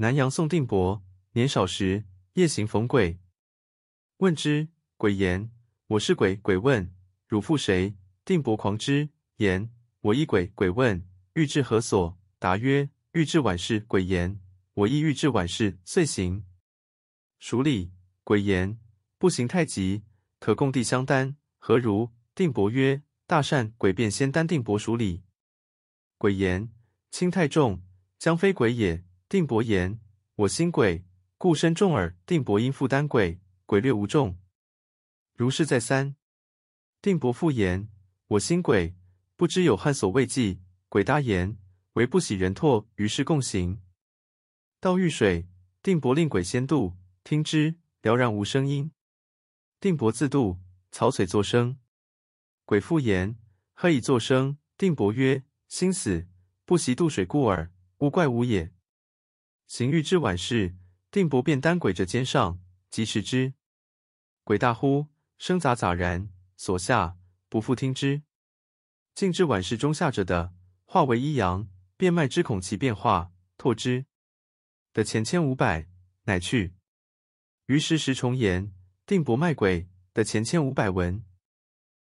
南阳宋定伯年少时，夜行逢鬼，问之，鬼言：“我是鬼。”鬼问：“汝父谁？”定伯狂之，言：“我亦鬼。”鬼问：“欲至何所？”答曰：“欲至浣室。”鬼言：“我亦欲至浣室。”遂行。蜀里，鬼言：“步行太急，可共地相担，何如？”定伯曰：“大善。”鬼便先担定伯蜀里。鬼言：“轻太重，将非鬼也。”定伯言：“我心鬼，故身重耳。”定伯因复担鬼，鬼略无重。如是再三，定伯复言：“我心鬼，不知有汉所未记。”鬼答言：“唯不喜人唾。”于是共行。到遇水，定伯令鬼先渡，听之，了然无声音。定伯自渡，草水作声。鬼复言：“何以作声？”定伯曰：“心死，不习渡水故耳，无怪吾也。”行欲至浣室，定伯便担鬼着肩上，即持之。鬼大呼，声杂杂然，所下不复听之。静至浣室中下者的，化为一阳，便脉之恐其变化，唾之，得钱千五百，乃去。于时时重言，定伯卖鬼，得钱千五百文。